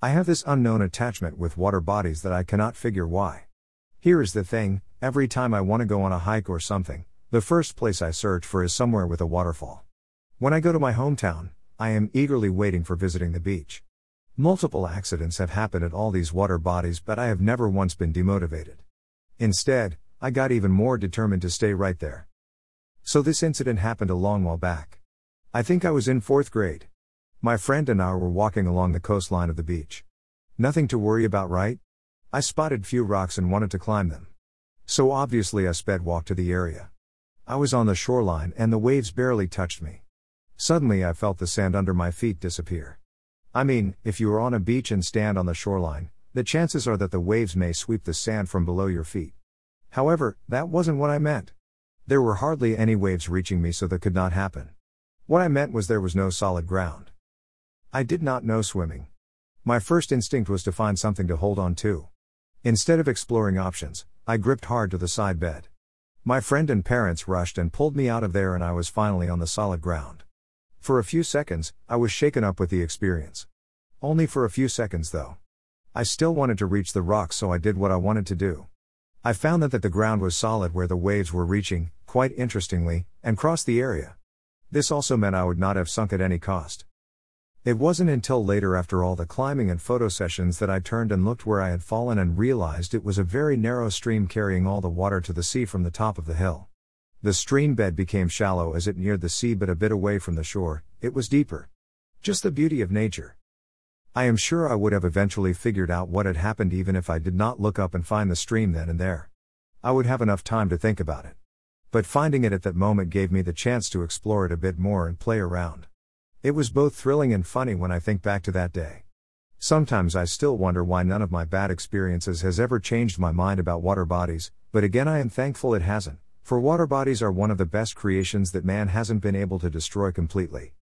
I have this unknown attachment with water bodies that I cannot figure why. Here is the thing every time I want to go on a hike or something, the first place I search for is somewhere with a waterfall. When I go to my hometown, I am eagerly waiting for visiting the beach. Multiple accidents have happened at all these water bodies, but I have never once been demotivated. Instead, I got even more determined to stay right there. So this incident happened a long while back. I think I was in fourth grade. My friend and I were walking along the coastline of the beach. Nothing to worry about, right? I spotted few rocks and wanted to climb them. So obviously I sped walk to the area. I was on the shoreline and the waves barely touched me. Suddenly I felt the sand under my feet disappear. I mean, if you are on a beach and stand on the shoreline, the chances are that the waves may sweep the sand from below your feet. However, that wasn't what I meant. There were hardly any waves reaching me, so that could not happen. What I meant was there was no solid ground. I did not know swimming. My first instinct was to find something to hold on to. Instead of exploring options, I gripped hard to the side bed. My friend and parents rushed and pulled me out of there, and I was finally on the solid ground. For a few seconds, I was shaken up with the experience. Only for a few seconds, though. I still wanted to reach the rocks, so I did what I wanted to do. I found that, that the ground was solid where the waves were reaching, quite interestingly, and crossed the area. This also meant I would not have sunk at any cost. It wasn't until later, after all the climbing and photo sessions, that I turned and looked where I had fallen and realized it was a very narrow stream carrying all the water to the sea from the top of the hill. The stream bed became shallow as it neared the sea, but a bit away from the shore, it was deeper. Just the beauty of nature. I am sure I would have eventually figured out what had happened even if I did not look up and find the stream then and there. I would have enough time to think about it. But finding it at that moment gave me the chance to explore it a bit more and play around. It was both thrilling and funny when I think back to that day. Sometimes I still wonder why none of my bad experiences has ever changed my mind about water bodies, but again I am thankful it hasn't. For water bodies are one of the best creations that man hasn't been able to destroy completely.